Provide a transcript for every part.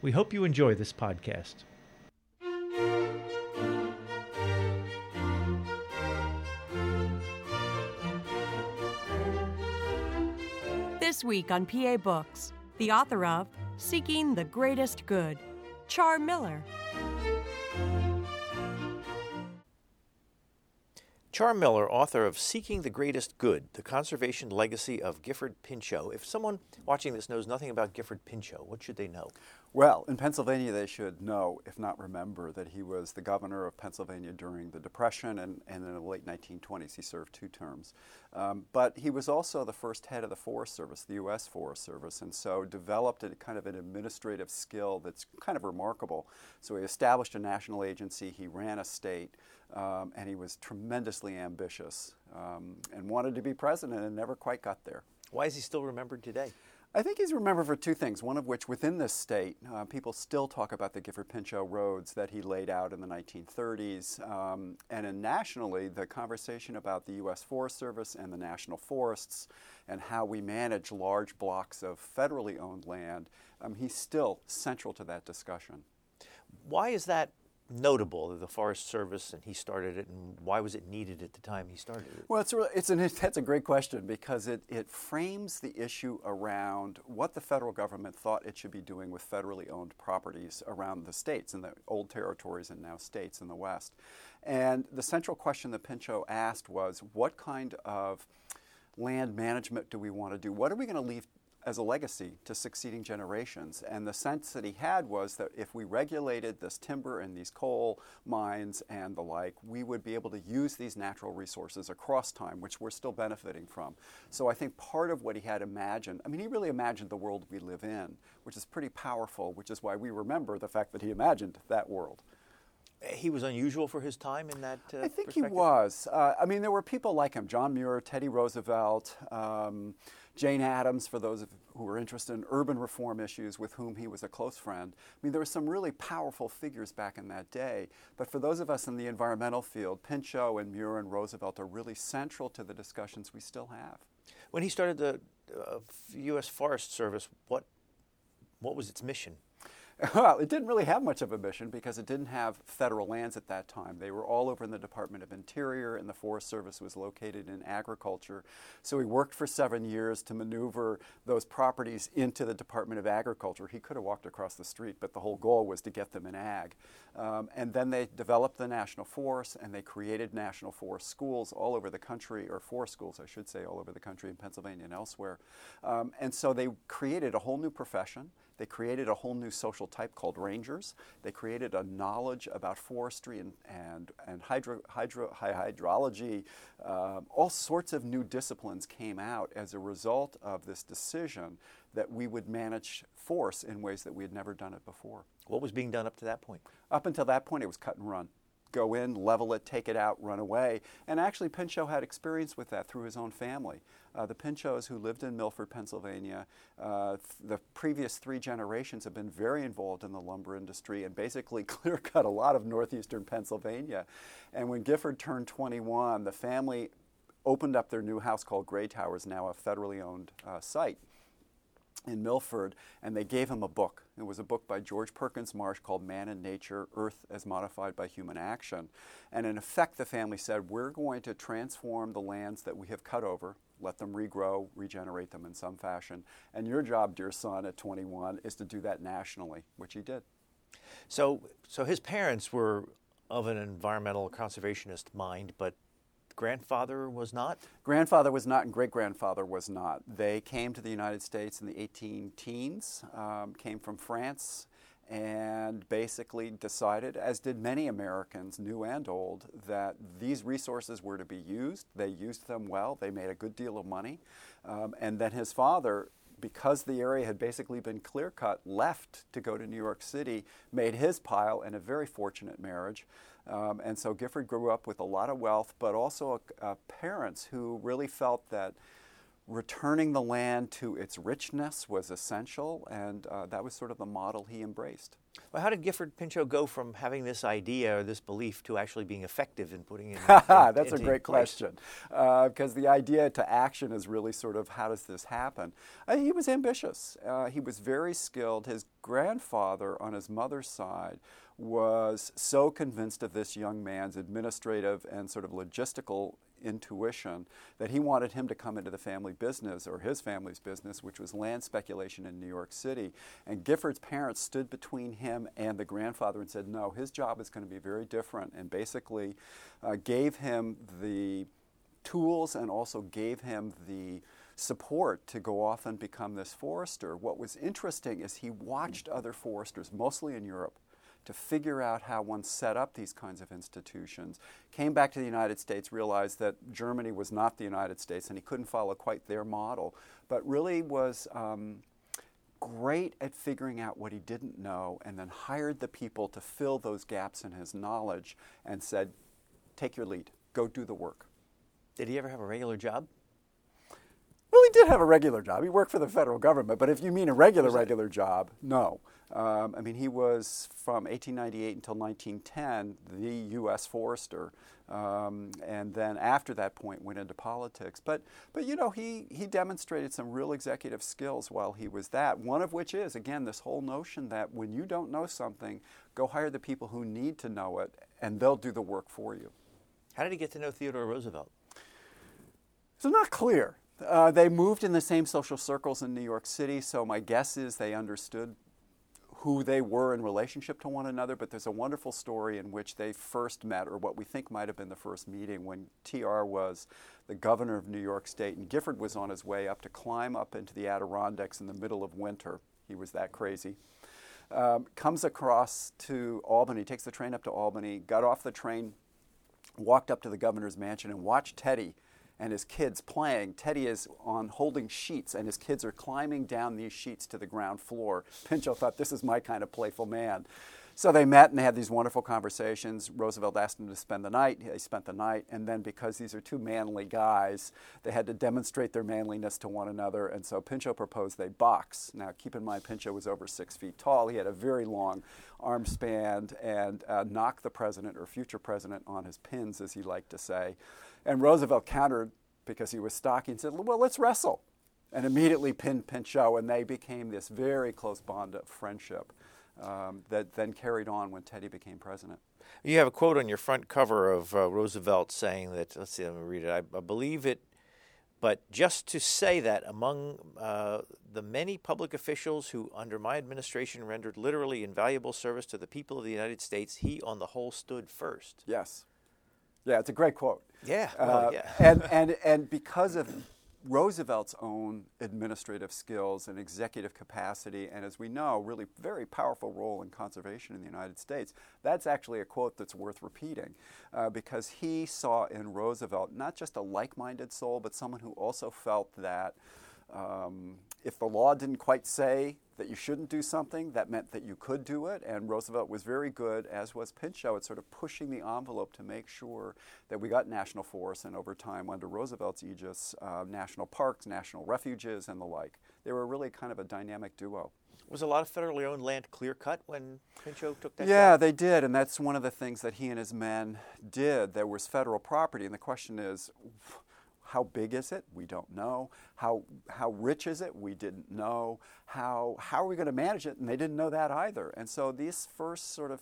We hope you enjoy this podcast. This week on PA Books, the author of Seeking the Greatest Good, Char Miller. Char Miller, author of Seeking the Greatest Good, The Conservation Legacy of Gifford Pinchot. If someone watching this knows nothing about Gifford Pinchot, what should they know? Well, in Pennsylvania, they should know, if not remember, that he was the governor of Pennsylvania during the Depression, and, and in the late 1920s, he served two terms. Um, but he was also the first head of the Forest Service, the U.S. Forest Service, and so developed a kind of an administrative skill that's kind of remarkable. So he established a national agency, he ran a state, um, and he was tremendously ambitious um, and wanted to be president and never quite got there. Why is he still remembered today? I think he's remembered for two things. One of which, within this state, uh, people still talk about the Gifford Pinchot roads that he laid out in the 1930s. Um, and in nationally, the conversation about the U.S. Forest Service and the national forests and how we manage large blocks of federally owned land, um, he's still central to that discussion. Why is that notable the Forest Service and he started it, and why was it needed at the time he started it? Well, it's, a, it's an, that's a great question because it, it frames the issue around what the federal government thought it should be doing with federally owned properties around the states and the old territories and now states in the West. And the central question that Pinchot asked was what kind of land management do we want to do? What are we going to leave as a legacy to succeeding generations. And the sense that he had was that if we regulated this timber and these coal mines and the like, we would be able to use these natural resources across time, which we're still benefiting from. So I think part of what he had imagined, I mean, he really imagined the world we live in, which is pretty powerful, which is why we remember the fact that he imagined that world he was unusual for his time in that. Uh, I think he was. Uh, I mean, there were people like him: John Muir, Teddy Roosevelt, um, Jane Addams, for those who were interested in urban reform issues, with whom he was a close friend. I mean, there were some really powerful figures back in that day. But for those of us in the environmental field, Pinchot and Muir and Roosevelt are really central to the discussions we still have. When he started the uh, U.S. Forest Service, what what was its mission? Well, it didn't really have much of a mission because it didn't have federal lands at that time. They were all over in the Department of Interior, and the Forest Service was located in agriculture. So he worked for seven years to maneuver those properties into the Department of Agriculture. He could have walked across the street, but the whole goal was to get them in ag. Um, and then they developed the National Forest, and they created National Forest schools all over the country, or forest schools, I should say, all over the country in Pennsylvania and elsewhere. Um, and so they created a whole new profession. They created a whole new social type called rangers. They created a knowledge about forestry and, and, and hydro, hydro, hydrology. Um, all sorts of new disciplines came out as a result of this decision that we would manage force in ways that we had never done it before. What was being done up to that point? Up until that point, it was cut and run go in, level it, take it out, run away. And actually, Pinchot had experience with that through his own family. Uh, the Pinchots who lived in Milford, Pennsylvania, uh, th- the previous three generations have been very involved in the lumber industry and basically clear cut a lot of northeastern Pennsylvania. And when Gifford turned 21, the family opened up their new house called Grey Towers, now a federally owned uh, site in Milford, and they gave him a book. It was a book by George Perkins Marsh called Man and Nature Earth as Modified by Human Action. And in effect, the family said, We're going to transform the lands that we have cut over, let them regrow, regenerate them in some fashion. And your job, dear son, at 21, is to do that nationally, which he did. So, so his parents were of an environmental conservationist mind, but grandfather was not? Grandfather was not, and great grandfather was not. They came to the United States in the 18 teens, um, came from France, and basically decided, as did many Americans, new and old, that these resources were to be used. They used them well, they made a good deal of money. Um, and then his father because the area had basically been clear cut, left to go to New York City, made his pile in a very fortunate marriage. Um, and so Gifford grew up with a lot of wealth, but also parents who really felt that returning the land to its richness was essential, and uh, that was sort of the model he embraced. Well, how did Gifford Pinchot go from having this idea or this belief to actually being effective in putting it? In, That's a great question, because uh, the idea to action is really sort of how does this happen? Uh, he was ambitious. Uh, he was very skilled. His grandfather on his mother's side was so convinced of this young man's administrative and sort of logistical intuition that he wanted him to come into the family business or his family's business, which was land speculation in New York City. And Gifford's parents stood between him and the grandfather and said, no, his job is going to be very different, and basically uh, gave him the tools and also gave him the support to go off and become this forester. What was interesting is he watched other foresters, mostly in Europe, to figure out how one set up these kinds of institutions. Came back to the United States, realized that Germany was not the United States and he couldn't follow quite their model, but really was um, great at figuring out what he didn't know and then hired the people to fill those gaps in his knowledge and said, Take your lead, go do the work. Did he ever have a regular job? Well, he did have a regular job. He worked for the federal government, but if you mean a regular, regular job, no. Um, I mean, he was from 1898 until 1910 the U.S. forester, um, and then after that point went into politics. But, but you know, he, he demonstrated some real executive skills while he was that. One of which is, again, this whole notion that when you don't know something, go hire the people who need to know it, and they'll do the work for you. How did he get to know Theodore Roosevelt? It's not clear. Uh, they moved in the same social circles in New York City, so my guess is they understood who they were in relationship to one another, but there's a wonderful story in which they first met, or what we think might have been the first meeting, when TR was the governor of New York State, and Gifford was on his way up to climb up into the Adirondacks in the middle of winter. He was that crazy. Um, comes across to Albany, takes the train up to Albany, got off the train, walked up to the governor's mansion, and watched Teddy and his kids playing. Teddy is on holding sheets, and his kids are climbing down these sheets to the ground floor. Pinchot thought, this is my kind of playful man. So they met and they had these wonderful conversations. Roosevelt asked him to spend the night. They spent the night. And then, because these are two manly guys, they had to demonstrate their manliness to one another. And so Pinchot proposed they box. Now, keep in mind, Pinchot was over six feet tall. He had a very long arm span and uh, knocked the president or future president on his pins, as he liked to say. And Roosevelt countered because he was stocky and said, Well, let's wrestle. And immediately pinned Pinchot, and they became this very close bond of friendship um, that then carried on when Teddy became president. You have a quote on your front cover of uh, Roosevelt saying that, let's see, let me read it. I, I believe it, but just to say that among uh, the many public officials who, under my administration, rendered literally invaluable service to the people of the United States, he on the whole stood first. Yes. Yeah, it's a great quote. Yeah, well, uh, yeah. and, and, and because of Roosevelt's own administrative skills and executive capacity, and as we know, really very powerful role in conservation in the United States, that's actually a quote that's worth repeating uh, because he saw in Roosevelt not just a like minded soul, but someone who also felt that um, if the law didn't quite say that you shouldn't do something, that meant that you could do it. And Roosevelt was very good, as was Pinchot, at sort of pushing the envelope to make sure that we got national forests and over time, under Roosevelt's aegis, uh, national parks, national refuges, and the like. They were really kind of a dynamic duo. Was a lot of federally owned land clear cut when Pinchot took that? Yeah, job? they did, and that's one of the things that he and his men did. There was federal property, and the question is, how big is it? We don't know. How, how rich is it? We didn't know. How, how are we going to manage it? And they didn't know that either. And so these first sort of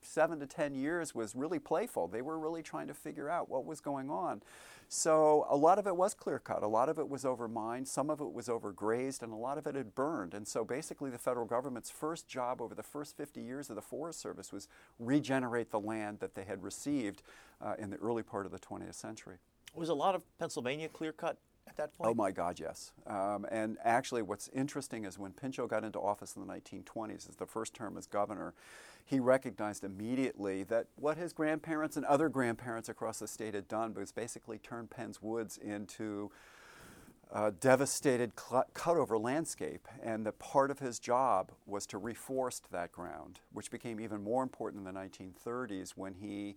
seven to 10 years was really playful. They were really trying to figure out what was going on. So a lot of it was clear cut, a lot of it was over mined, some of it was over grazed, and a lot of it had burned. And so basically, the federal government's first job over the first 50 years of the Forest Service was regenerate the land that they had received uh, in the early part of the 20th century. Was a lot of Pennsylvania clear cut at that point? Oh my God, yes. Um, and actually, what's interesting is when Pinchot got into office in the 1920s, as the first term as governor, he recognized immediately that what his grandparents and other grandparents across the state had done was basically turn Penn's Woods into uh, devastated cutover landscape, and that part of his job was to reforest that ground, which became even more important in the 1930s when he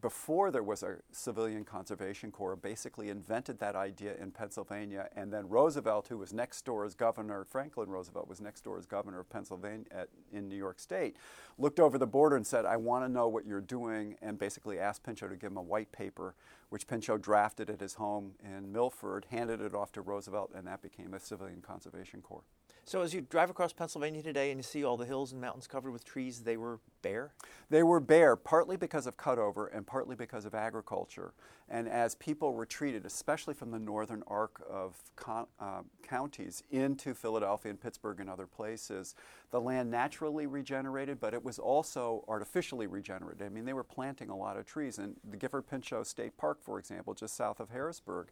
before there was a civilian conservation corps, basically invented that idea in Pennsylvania. And then Roosevelt, who was next door as governor, Franklin Roosevelt was next door as governor of Pennsylvania at, in New York State, looked over the border and said, I want to know what you're doing, and basically asked Pinchot to give him a white paper, which Pinchot drafted at his home in Milford, handed it off to Roosevelt, and that became a civilian conservation corps. So as you drive across Pennsylvania today and you see all the hills and mountains covered with trees, they were bare? They were bare, partly because of cutover and partly because of agriculture. And as people retreated, especially from the northern arc of con- uh, counties into Philadelphia and Pittsburgh and other places, the land naturally regenerated, but it was also artificially regenerated. I mean, they were planting a lot of trees. And the Gifford Pinchot State Park, for example, just south of Harrisburg,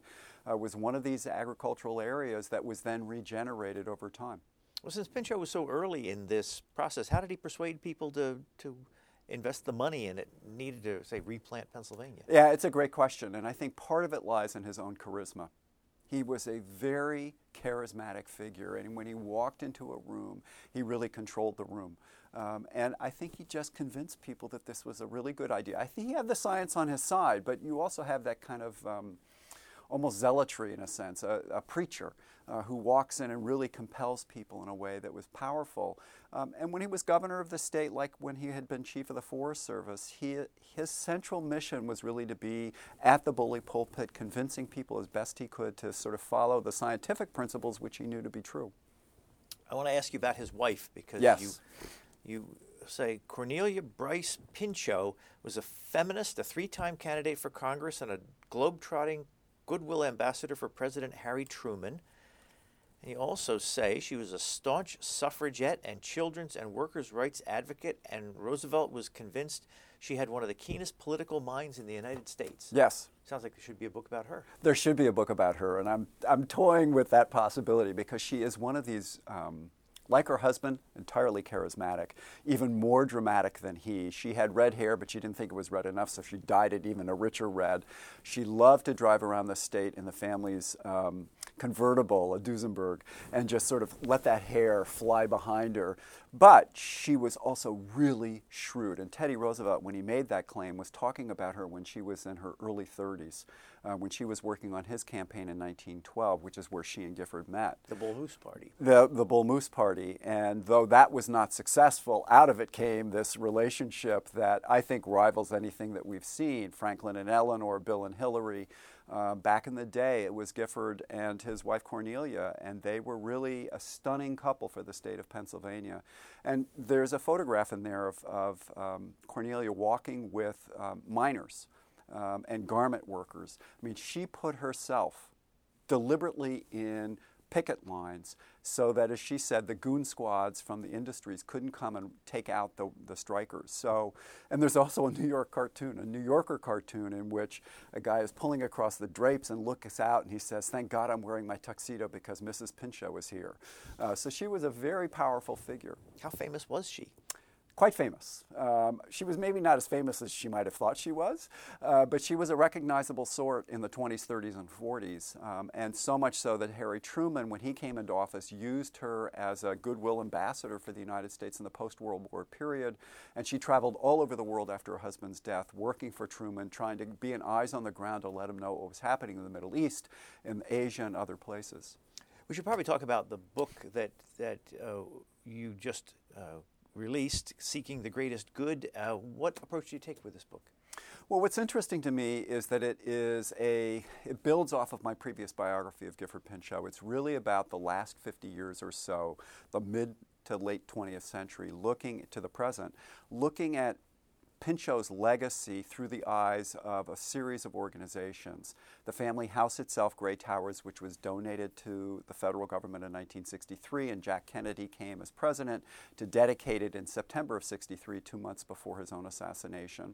uh, was one of these agricultural areas that was then regenerated over time. Well, since Pinchot was so early in this process, how did he persuade people to, to invest the money in it needed to, say, replant Pennsylvania? Yeah, it's a great question. And I think part of it lies in his own charisma. He was a very charismatic figure, and when he walked into a room, he really controlled the room. Um, and I think he just convinced people that this was a really good idea. I think he had the science on his side, but you also have that kind of um, almost zealotry in a sense, a, a preacher uh, who walks in and really compels people in a way that was powerful. Um, and when he was governor of the state, like when he had been chief of the Forest Service, he, his central mission was really to be at the bully pulpit, convincing people as best he could to sort of follow the scientific principles which he knew to be true. I want to ask you about his wife because yes. you, you say Cornelia Bryce Pinchot was a feminist, a three time candidate for Congress, and a globe-trotting goodwill ambassador for President Harry Truman. And you also say she was a staunch suffragette and children's and workers' rights advocate, and Roosevelt was convinced she had one of the keenest political minds in the United States. Yes. Sounds like there should be a book about her. There should be a book about her, and I'm, I'm toying with that possibility because she is one of these. Um, like her husband, entirely charismatic, even more dramatic than he. She had red hair, but she didn't think it was red enough, so she dyed it even a richer red. She loved to drive around the state in the family's um, convertible, a Duesenberg, and just sort of let that hair fly behind her. But she was also really shrewd. And Teddy Roosevelt, when he made that claim, was talking about her when she was in her early 30s, uh, when she was working on his campaign in 1912, which is where she and Gifford met. The Bull Moose Party. The, the Bull Moose Party. And though that was not successful, out of it came this relationship that I think rivals anything that we've seen Franklin and Eleanor, Bill and Hillary. Uh, back in the day, it was Gifford and his wife Cornelia, and they were really a stunning couple for the state of Pennsylvania. And there's a photograph in there of, of um, Cornelia walking with um, miners um, and garment workers. I mean, she put herself deliberately in picket lines so that, as she said, the goon squads from the industries couldn't come and take out the, the strikers. So, and there's also a New York cartoon, a New Yorker cartoon, in which a guy is pulling across the drapes and looks out and he says, Thank God I'm wearing my tuxedo because Mrs. Pinchot was here. Uh, so she was a very powerful figure. How famous was she? Quite famous. Um, she was maybe not as famous as she might have thought she was, uh, but she was a recognizable sort in the 20s, 30s, and 40s. Um, and so much so that Harry Truman, when he came into office, used her as a goodwill ambassador for the United States in the post World War period. And she traveled all over the world after her husband's death, working for Truman, trying to be an eyes on the ground to let him know what was happening in the Middle East, in Asia, and other places. We should probably talk about the book that, that uh, you just uh, released, Seeking the Greatest Good. Uh, what approach do you take with this book? Well, what's interesting to me is that it is a it builds off of my previous biography of Gifford Pinchot. It's really about the last 50 years or so, the mid to late 20th century, looking to the present, looking at Pinchot's legacy through the eyes of a series of organizations. The family house itself, Grey Towers, which was donated to the federal government in 1963, and Jack Kennedy came as president to dedicate it in September of 63, two months before his own assassination.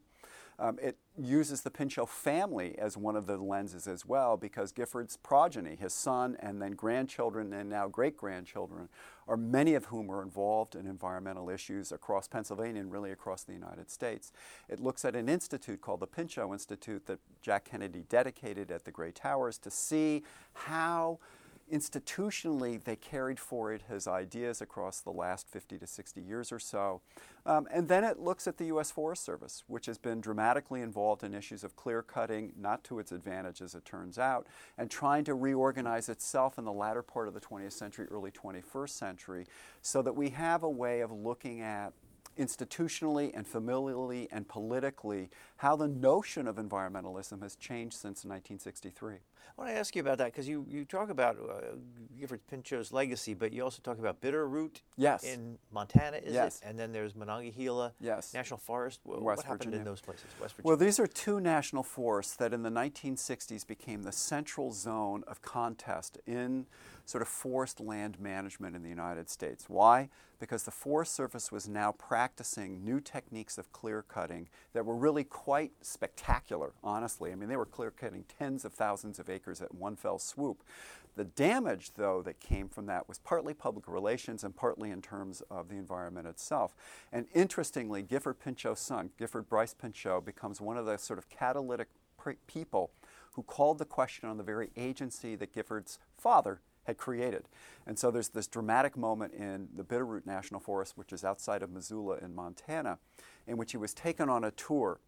Um, it uses the Pinchot family as one of the lenses as well because Gifford's progeny, his son and then grandchildren and now great grandchildren, are many of whom are involved in environmental issues across Pennsylvania and really across the United States. It looks at an institute called the Pinchot Institute that Jack Kennedy dedicated at the Grey Towers to see how institutionally, they carried forward his ideas across the last 50 to 60 years or so. Um, and then it looks at the U.S. Forest Service, which has been dramatically involved in issues of clear cutting, not to its advantage as it turns out, and trying to reorganize itself in the latter part of the 20th century, early 21st century, so that we have a way of looking at institutionally and familially and politically how the notion of environmentalism has changed since 1963. I want to ask you about that because you, you talk about uh, Gifford Pinchot's legacy, but you also talk about Bitterroot yes. in Montana, is yes. it? And then there's Monongahela yes. National Forest. West what happened Virginia. in those places? West Virginia. Well, these are two national forests that in the 1960s became the central zone of contest in sort of forest land management in the United States. Why? Because the Forest Service was now practicing new techniques of clear cutting that were really quite spectacular, honestly. I mean, they were clear cutting tens of thousands of acres at one fell swoop. The damage, though, that came from that was partly public relations and partly in terms of the environment itself. And interestingly, Gifford Pinchot's son, Gifford Bryce Pinchot, becomes one of the sort of catalytic people who called the question on the very agency that Gifford's father had created. And so there's this dramatic moment in the Bitterroot National Forest, which is outside of Missoula in Montana, in which he was taken on a tour.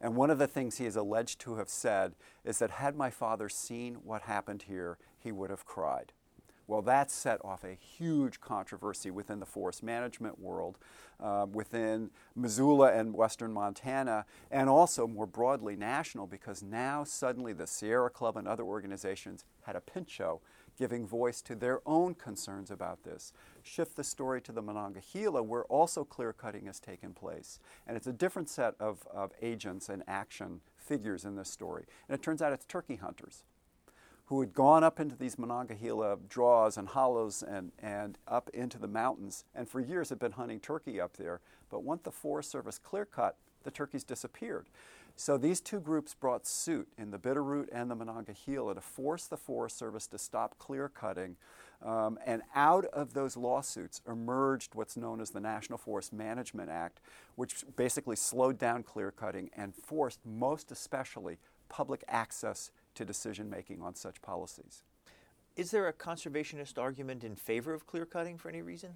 And one of the things he is alleged to have said is that had my father seen what happened here, he would have cried. Well, that set off a huge controversy within the forest management world, uh, within Missoula and western Montana, and also more broadly national, because now suddenly the Sierra Club and other organizations had a Pinchot giving voice to their own concerns about this. Shift the story to the Monongahela, where also clear cutting has taken place. And it's a different set of, of agents and action figures in this story. And it turns out it's turkey hunters who had gone up into these Monongahela draws and hollows and, and up into the mountains, and for years had been hunting turkey up there. But once the Forest Service clear cut, the turkeys disappeared. So these two groups brought suit in the Bitterroot and the Monongahela to force the Forest Service to stop clear cutting. Um, and out of those lawsuits emerged what's known as the National Forest Management Act, which basically slowed down clear cutting and forced, most especially, public access to decision making on such policies. Is there a conservationist argument in favor of clear cutting for any reason?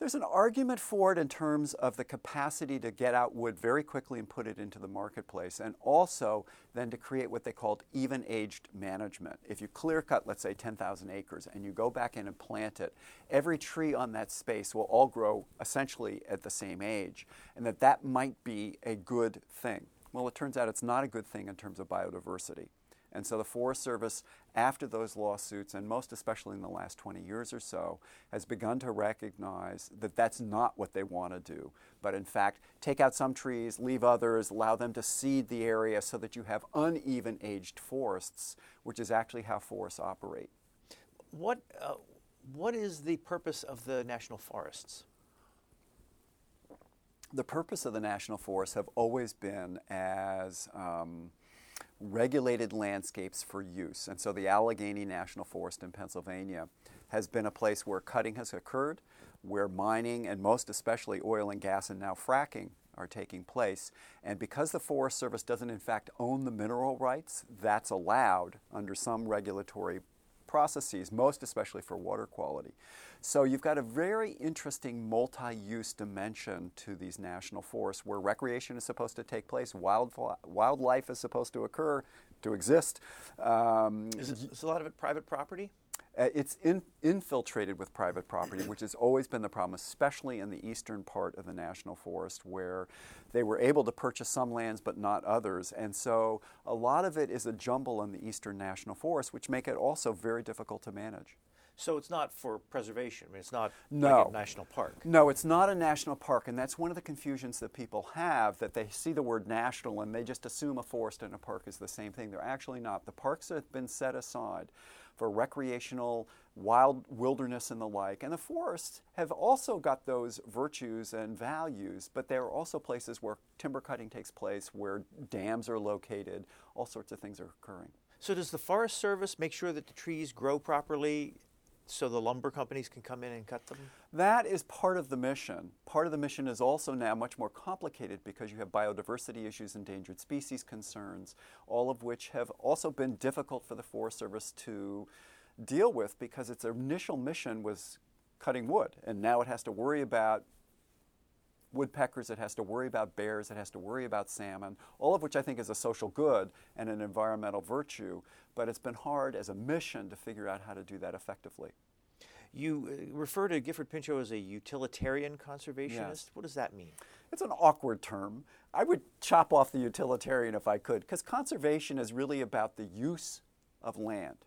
There's an argument for it in terms of the capacity to get out wood very quickly and put it into the marketplace, and also then to create what they called even aged management. If you clear cut, let's say, 10,000 acres, and you go back in and plant it, every tree on that space will all grow essentially at the same age, and that that might be a good thing. Well, it turns out it's not a good thing in terms of biodiversity. And so the Forest Service, after those lawsuits, and most especially in the last 20 years or so, has begun to recognize that that's not what they want to do. But in fact, take out some trees, leave others, allow them to seed the area so that you have uneven aged forests, which is actually how forests operate. What, uh, what is the purpose of the national forests? The purpose of the national forests have always been as um, regulated landscapes for use. And so the Allegheny National Forest in Pennsylvania has been a place where cutting has occurred, where mining and most especially oil and gas and now fracking are taking place. And because the Forest Service doesn't in fact own the mineral rights, that's allowed under some regulatory processes, most especially for water quality. So you've got a very interesting multi-use dimension to these national forests where recreation is supposed to take place, wild, wildlife is supposed to occur, to exist. Um, is, it, is a lot of it private property? Uh, it's in, infiltrated with private property, which has always been the problem, especially in the eastern part of the national forest, where they were able to purchase some lands but not others. And so a lot of it is a jumble in the eastern national forest, which make it also very difficult to manage. So it's not for preservation. I mean, it's not no. like a national park. No, it's not a national park, and that's one of the confusions that people have. That they see the word national and they just assume a forest and a park is the same thing. They're actually not. The parks have been set aside for recreational, wild wilderness and the like. And the forests have also got those virtues and values, but there are also places where timber cutting takes place, where dams are located, all sorts of things are occurring. So does the Forest Service make sure that the trees grow properly so the lumber companies can come in and cut them? That is part of the mission. Part of the mission is also now much more complicated because you have biodiversity issues, endangered species concerns, all of which have also been difficult for the Forest Service to deal with because its initial mission was cutting wood, and now it has to worry about woodpeckers, it has to worry about bears, it has to worry about salmon, all of which I think is a social good and an environmental virtue, but it's been hard as a mission to figure out how to do that effectively. You uh, refer to Gifford Pinchot as a utilitarian conservationist. Yes. What does that mean? It's an awkward term. I would chop off the utilitarian if I could, because conservation is really about the use of land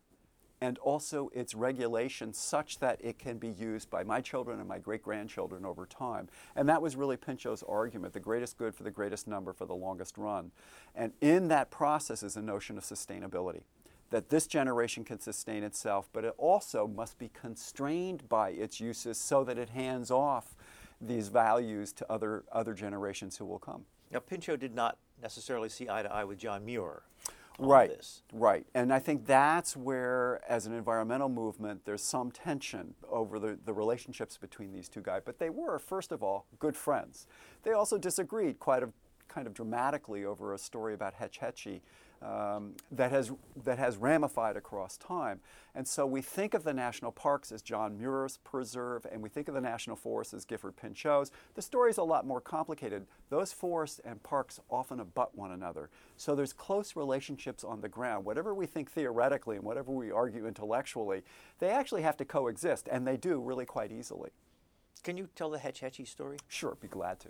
and also its regulation such that it can be used by my children and my great grandchildren over time. And that was really Pinchot's argument the greatest good for the greatest number for the longest run. And in that process is a notion of sustainability. That this generation can sustain itself, but it also must be constrained by its uses so that it hands off these values to other, other generations who will come. Now, Pinchot did not necessarily see eye to eye with John Muir right, this. Right. And I think that's where, as an environmental movement, there's some tension over the, the relationships between these two guys. But they were, first of all, good friends. They also disagreed quite a, kind of dramatically over a story about Hetch Hetchy um, that, has, that has ramified across time. And so we think of the national parks as John Muir's preserve, and we think of the national forests as Gifford Pinchot's. The story is a lot more complicated. Those forests and parks often abut one another. So there's close relationships on the ground. Whatever we think theoretically and whatever we argue intellectually, they actually have to coexist, and they do really quite easily. Can you tell the Hetch Hetchy story? Sure, be glad to.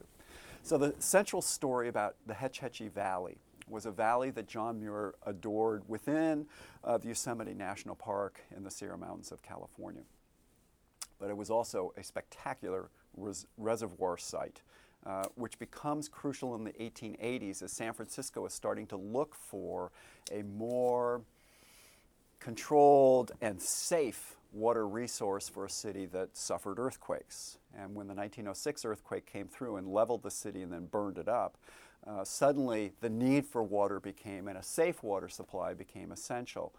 So the central story about the Hetch Hetchy Valley was a valley that John Muir adored within uh, the Yosemite National Park in the Sierra Mountains of California. But it was also a spectacular res- reservoir site, uh, which becomes crucial in the 1880s as San Francisco is starting to look for a more controlled and safe water resource for a city that suffered earthquakes. And when the 1906 earthquake came through and leveled the city and then burned it up, uh, suddenly the need for water became, and a safe water supply became essential.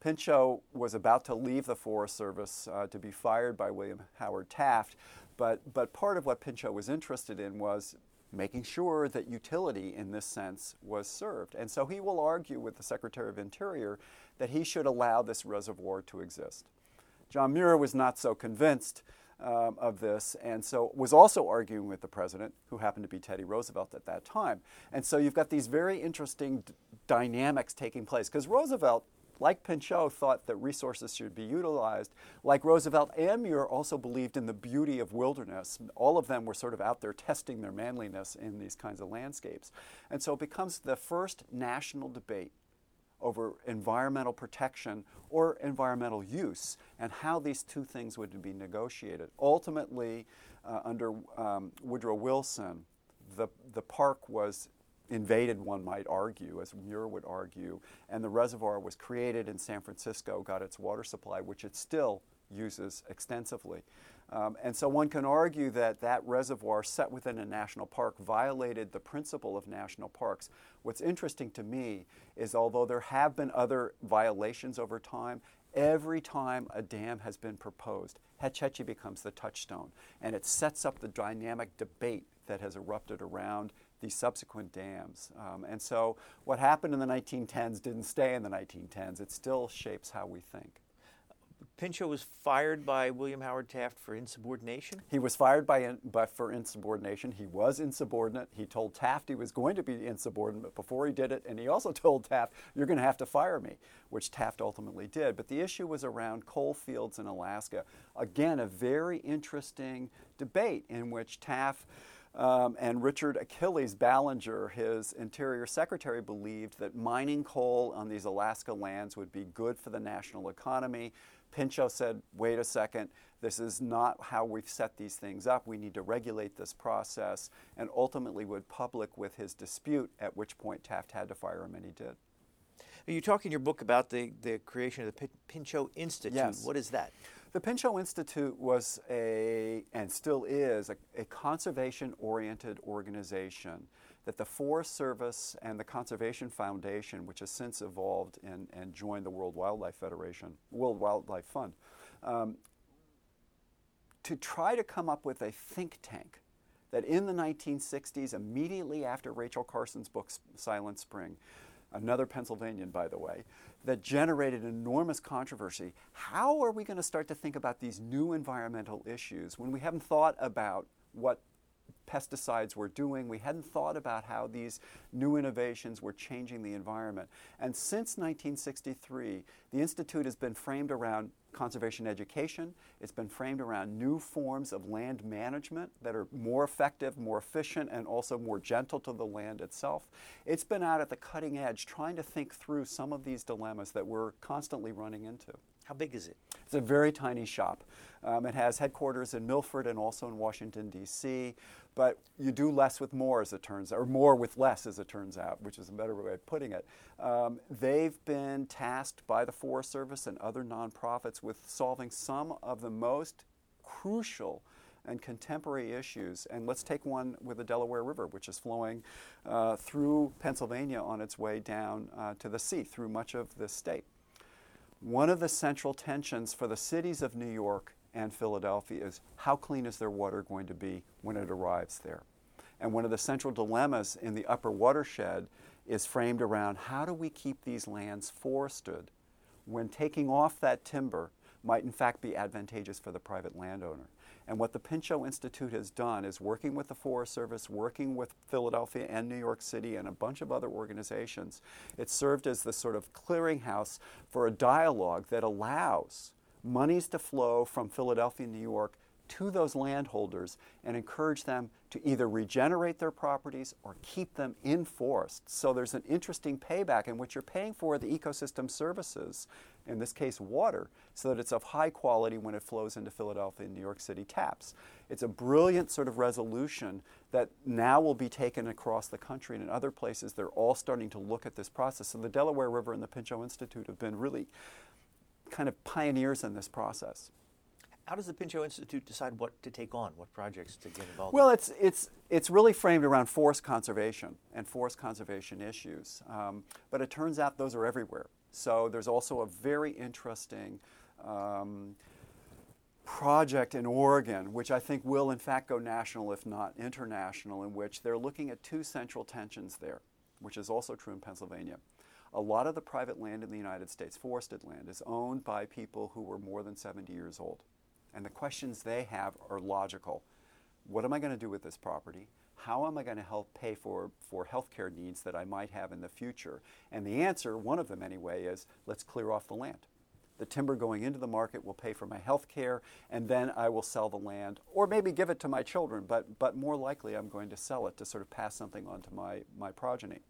Pinchot was about to leave the Forest Service uh, to be fired by William Howard Taft, but, but part of what Pinchot was interested in was making sure that utility in this sense was served. And so he will argue with the Secretary of Interior that he should allow this reservoir to exist. John Muir was not so convinced um, of this, and so was also arguing with the president, who happened to be Teddy Roosevelt at that time. And so you've got these very interesting d- dynamics taking place because Roosevelt. Like Pinchot thought that resources should be utilized, like Roosevelt and Muir also believed in the beauty of wilderness. All of them were sort of out there testing their manliness in these kinds of landscapes. And so it becomes the first national debate over environmental protection or environmental use and how these two things would be negotiated. Ultimately, uh, under um, Woodrow Wilson, the, the park was invaded, one might argue, as Muir would argue, and the reservoir was created in San Francisco, got its water supply, which it still uses extensively. Um, and so one can argue that that reservoir set within a national park violated the principle of national parks. What's interesting to me is although there have been other violations over time, every time a dam has been proposed, Hetch Hetchy becomes the touchstone. And it sets up the dynamic debate that has erupted around the subsequent dams. Um, and so what happened in the 1910s didn't stay in the 1910s. It still shapes how we think. Pinchot was fired by William Howard Taft for insubordination? He was fired by, in, by, for insubordination. He was insubordinate. He told Taft he was going to be insubordinate before he did it, and he also told Taft, "You're going to have to fire me," which Taft ultimately did. But the issue was around coal fields in Alaska. Again, a very interesting debate in which Taft. Um, and Richard Achilles Ballinger, his interior secretary, believed that mining coal on these Alaska lands would be good for the national economy. Pinchot said, wait a second, this is not how we've set these things up. We need to regulate this process, and ultimately would public with his dispute, at which point Taft had to fire him, and he did. You talk in your book about the, the creation of the Pinchot Institute. Yes. What is that? The Pinchot Institute was a, and still is, a, a conservation oriented organization that the Forest Service and the Conservation Foundation, which has since evolved and, and joined the World Wildlife Federation, World Wildlife Fund, um, to try to come up with a think tank that in the 1960s, immediately after Rachel Carson's book Silent Spring, another Pennsylvanian, by the way, that generated enormous controversy. How are we going to start to think about these new environmental issues when we haven't thought about what pesticides were doing. We hadn't thought about how these new innovations were changing the environment. And since 1963, the Institute has been framed around conservation education. It's been framed around new forms of land management that are more effective, more efficient, and also more gentle to the land itself. It's been out at the cutting edge trying to think through some of these dilemmas that we're constantly running into. How big is it? It's a very tiny shop. Um, it has headquarters in Milford and also in Washington, D.C., but you do less with more, as it turns out, or more with less, as it turns out, which is a better way of putting it. Um, they've been tasked by the Forest Service and other nonprofits with solving some of the most crucial and contemporary issues. And let's take one with the Delaware River, which is flowing uh, through Pennsylvania on its way down uh, to the sea through much of the state. One of the central tensions for the cities of New York and Philadelphia is how clean is their water going to be when it arrives there? And one of the central dilemmas in the upper watershed is framed around how do we keep these lands forested when taking off that timber might in fact be advantageous for the private landowner. And what the Pinchot Institute has done is working with the Forest Service, working with Philadelphia and New York City and a bunch of other organizations. It served as the sort of clearinghouse for a dialogue that allows monies to flow from Philadelphia and New York to those landholders and encourage them to either regenerate their properties or keep them in forest. So there's an interesting payback in which you're paying for the ecosystem services, in this case water, so that it's of high quality when it flows into Philadelphia and New York City taps. It's a brilliant sort of resolution that now will be taken across the country and in other places. They're all starting to look at this process. So the Delaware River and the Pinchot Institute have been really kind of pioneers in this process. How does the Pinchot Institute decide what to take on, what projects to get involved well, in? it's, it's, it's really framed around forest conservation and forest conservation issues. Um, but it turns out those are everywhere. So there's also a very interesting um, project in Oregon, which I think will in fact go national, if not international, in which they're looking at two central tensions there, which is also true in Pennsylvania. A lot of the private land in the United States, forested land, is owned by people who were more than 70 years old. And the questions they have are logical. What am I going to do with this property? How am I going to help pay for, for healthcare needs that I might have in the future? And the answer, one of them anyway, is let's clear off the land. The timber going into the market will pay for my health care, and then I will sell the land, or maybe give it to my children, but, but more likely I'm going to sell it to sort of pass something on to my, my progeny.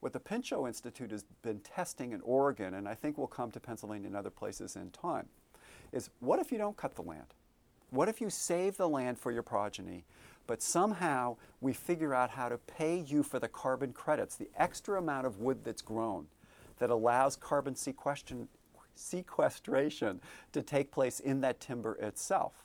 What the Pinchot Institute has been testing in Oregon, and I think will come to Pennsylvania and other places in time, is what if you don't cut the land? What if you save the land for your progeny, but somehow we figure out how to pay you for the carbon credits, the extra amount of wood that's grown that allows carbon sequestration, to take place in that timber itself?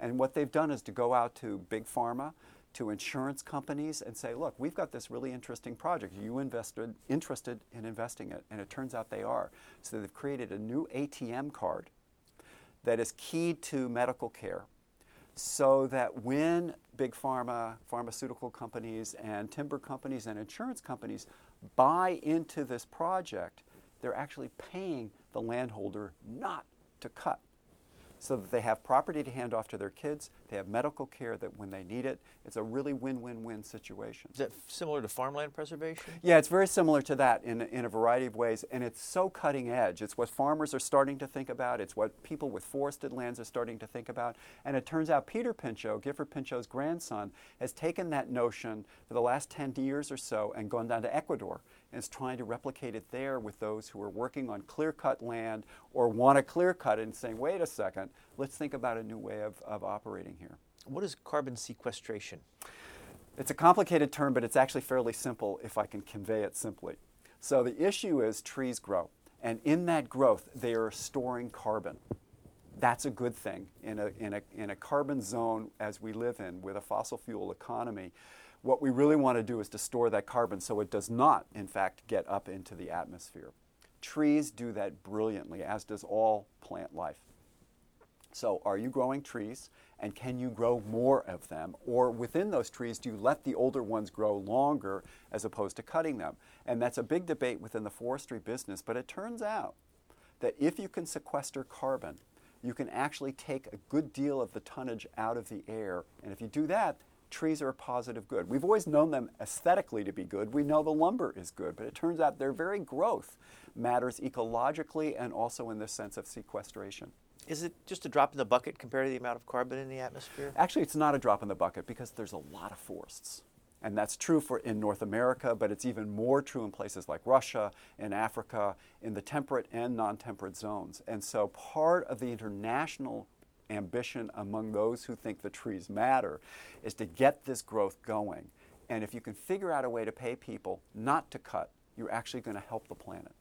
And what they've done is to go out to big pharma, to insurance companies and say, look, we've got this really interesting project. You invested, interested in investing it? And it turns out they are. So they've created a new ATM card that is key to medical care so that when big pharma, pharmaceutical companies, and timber companies and insurance companies buy into this project, they're actually paying the landholder not to cut so that they have property to hand off to their kids, they have medical care that when they need it, it's a really win-win-win situation. Is that similar to farmland preservation? Yeah, it's very similar to that in, in a variety of ways, and it's so cutting edge. It's what farmers are starting to think about, it's what people with forested lands are starting to think about, and it turns out Peter Pinchot, Gifford Pinchot's grandson, has taken that notion for the last 10 years or so and gone down to Ecuador and is trying to replicate it there with those who are working on clear cut land or want to clear cut it and saying, wait a second, let's think about a new way of, of operating here. What is carbon sequestration? It's a complicated term, but it's actually fairly simple if I can convey it simply. So the issue is trees grow, and in that growth, they are storing carbon. That's a good thing in a, in, a, in a carbon zone as we live in with a fossil fuel economy. What we really want to do is to store that carbon so it does not, in fact, get up into the atmosphere. Trees do that brilliantly, as does all plant life. So, are you growing trees and can you grow more of them? Or within those trees, do you let the older ones grow longer as opposed to cutting them? And that's a big debate within the forestry business, but it turns out that if you can sequester carbon, you can actually take a good deal of the tonnage out of the air. And if you do that, trees are a positive good. We've always known them aesthetically to be good. We know the lumber is good, but it turns out their very growth matters ecologically and also in the sense of sequestration. Is it just a drop in the bucket compared to the amount of carbon in the atmosphere? Actually, it's not a drop in the bucket because there's a lot of forests. And that's true for in North America, but it's even more true in places like Russia, in Africa, in the temperate and non-temperate zones. And so part of the international ambition among those who think the trees matter is to get this growth going. And if you can figure out a way to pay people not to cut, you're actually going to help the planet.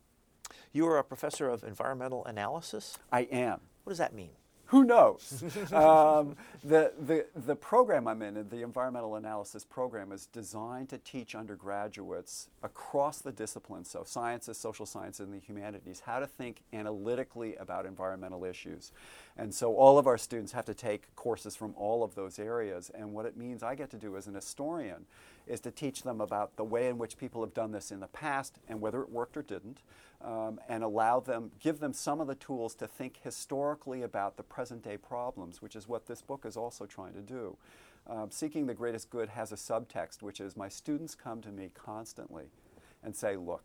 You are a professor of environmental analysis? I am. What does that mean? Who knows? um, the, the, the program I'm in, the environmental analysis program, is designed to teach undergraduates across the disciplines, so sciences, social sciences, and the humanities, how to think analytically about environmental issues. And so all of our students have to take courses from all of those areas. And what it means I get to do as an historian is to teach them about the way in which people have done this in the past and whether it worked or didn't, um, and allow them, give them some of the tools to think historically about the present day problems, which is what this book is also trying to do. Um, Seeking the Greatest Good has a subtext, which is my students come to me constantly and say, look,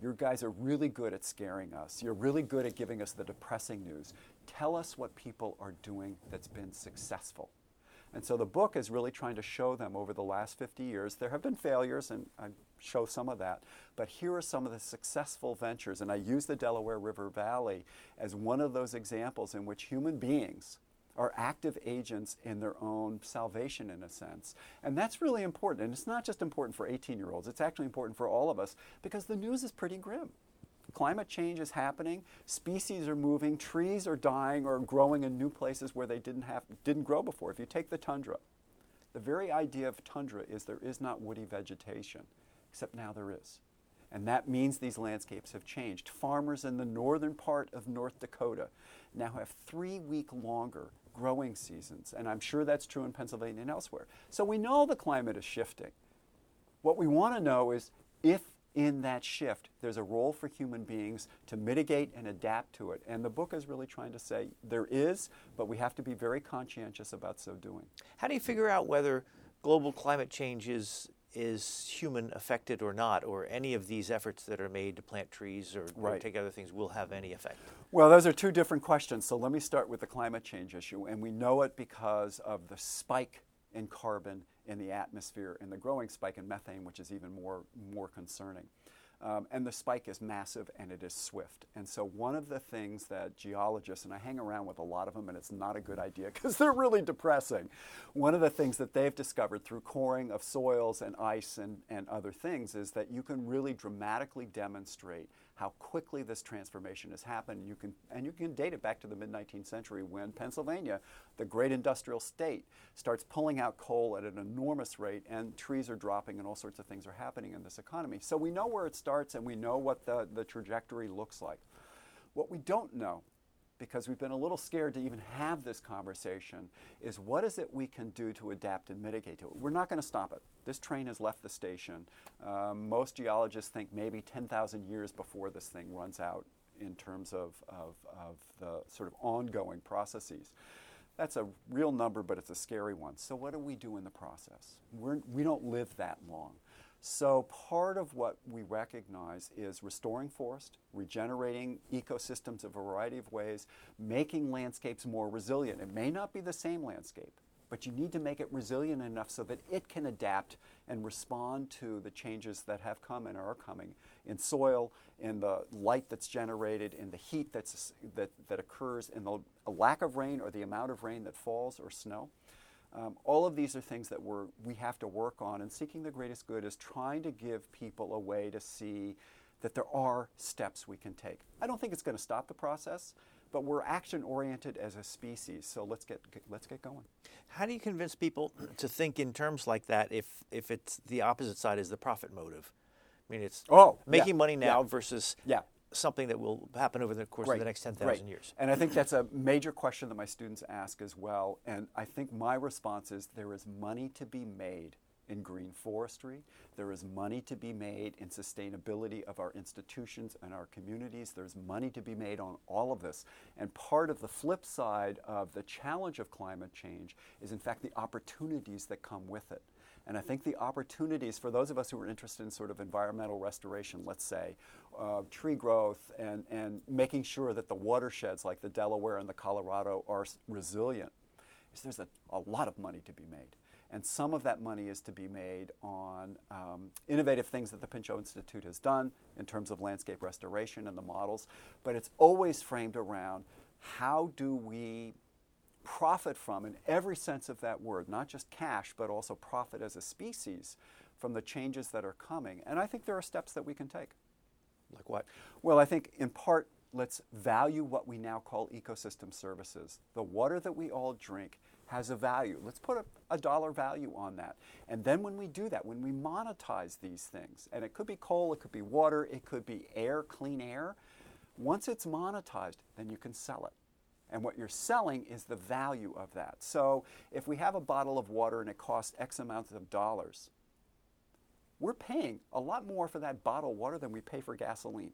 you guys are really good at scaring us. You're really good at giving us the depressing news. Tell us what people are doing that's been successful. And so the book is really trying to show them over the last 50 years. There have been failures, and I show some of that, but here are some of the successful ventures. And I use the Delaware River Valley as one of those examples in which human beings are active agents in their own salvation, in a sense. And that's really important. And it's not just important for 18 year olds, it's actually important for all of us because the news is pretty grim. Climate change is happening. Species are moving. Trees are dying or growing in new places where they didn't have didn't grow before. If you take the tundra, the very idea of tundra is there is not woody vegetation, except now there is. And that means these landscapes have changed. Farmers in the northern part of North Dakota now have three week longer growing seasons. And I'm sure that's true in Pennsylvania and elsewhere. So we know the climate is shifting. What we want to know is if in that shift, there's a role for human beings to mitigate and adapt to it. And the book is really trying to say there is, but we have to be very conscientious about so doing. How do you figure out whether global climate change is, is human affected or not, or any of these efforts that are made to plant trees or, right. or take other things will have any effect? Well, those are two different questions. So let me start with the climate change issue. And we know it because of the spike in carbon in the atmosphere and the growing spike in methane, which is even more, more concerning. Um, and the spike is massive and it is swift. And so, one of the things that geologists, and I hang around with a lot of them, and it's not a good idea because they're really depressing. One of the things that they've discovered through coring of soils and ice and, and other things is that you can really dramatically demonstrate how quickly this transformation has happened. You can, and you can date it back to the mid 19th century when Pennsylvania, the great industrial state, starts pulling out coal at an enormous rate, and trees are dropping, and all sorts of things are happening in this economy. So we know where it starts, and we know what the, the trajectory looks like. What we don't know because we've been a little scared to even have this conversation, is what is it we can do to adapt and mitigate to it? We're not going to stop it. This train has left the station. Um, most geologists think maybe 10,000 years before this thing runs out in terms of, of, of the sort of ongoing processes. That's a real number, but it's a scary one. So, what do we do in the process? We're, we don't live that long. So, part of what we recognize is restoring forest, regenerating ecosystems a variety of ways, making landscapes more resilient. It may not be the same landscape, but you need to make it resilient enough so that it can adapt and respond to the changes that have come and are coming in soil, in the light that's generated, in the heat that's, that, that occurs, in the lack of rain or the amount of rain that falls or snow. Um, all of these are things that we're, we have to work on, and seeking the greatest good is trying to give people a way to see that there are steps we can take. I don't think it's going to stop the process, but we're action oriented as a species, so let's get, let's get going. How do you convince people to think in terms like that if if it's the opposite side is the profit motive? I mean, it's oh, making yeah, money now yeah. versus yeah something that will happen over the course Great, of the next 10,000 great. years? And I think that's a major question that my students ask as well. And I think my response is there is money to be made in green forestry. There is money to be made in sustainability of our institutions and our communities. There's money to be made on all of this. And part of the flip side of the challenge of climate change is, in fact, the opportunities that come with it. And I think the opportunities for those of us who are interested in sort of environmental restoration, let's say, uh, tree growth, and, and making sure that the watersheds like the Delaware and the Colorado are resilient, is there's a, a lot of money to be made. And some of that money is to be made on um, innovative things that the Pinchot Institute has done in terms of landscape restoration and the models. But it's always framed around how do we profit from, in every sense of that word, not just cash, but also profit as a species from the changes that are coming. And I think there are steps that we can take. Like what? Well, I think in part, let's value what we now call ecosystem services. The water that we all drink has a value. Let's put a, a, dollar value on that. And then when we do that, when we monetize these things, and it could be coal, it could be water, it could be air, clean air, once it's monetized, then you can sell it. And what you're selling is the value of that. So if we have a bottle of water and it costs X amounts of dollars, we're paying a lot more for that bottle of water than we pay for gasoline.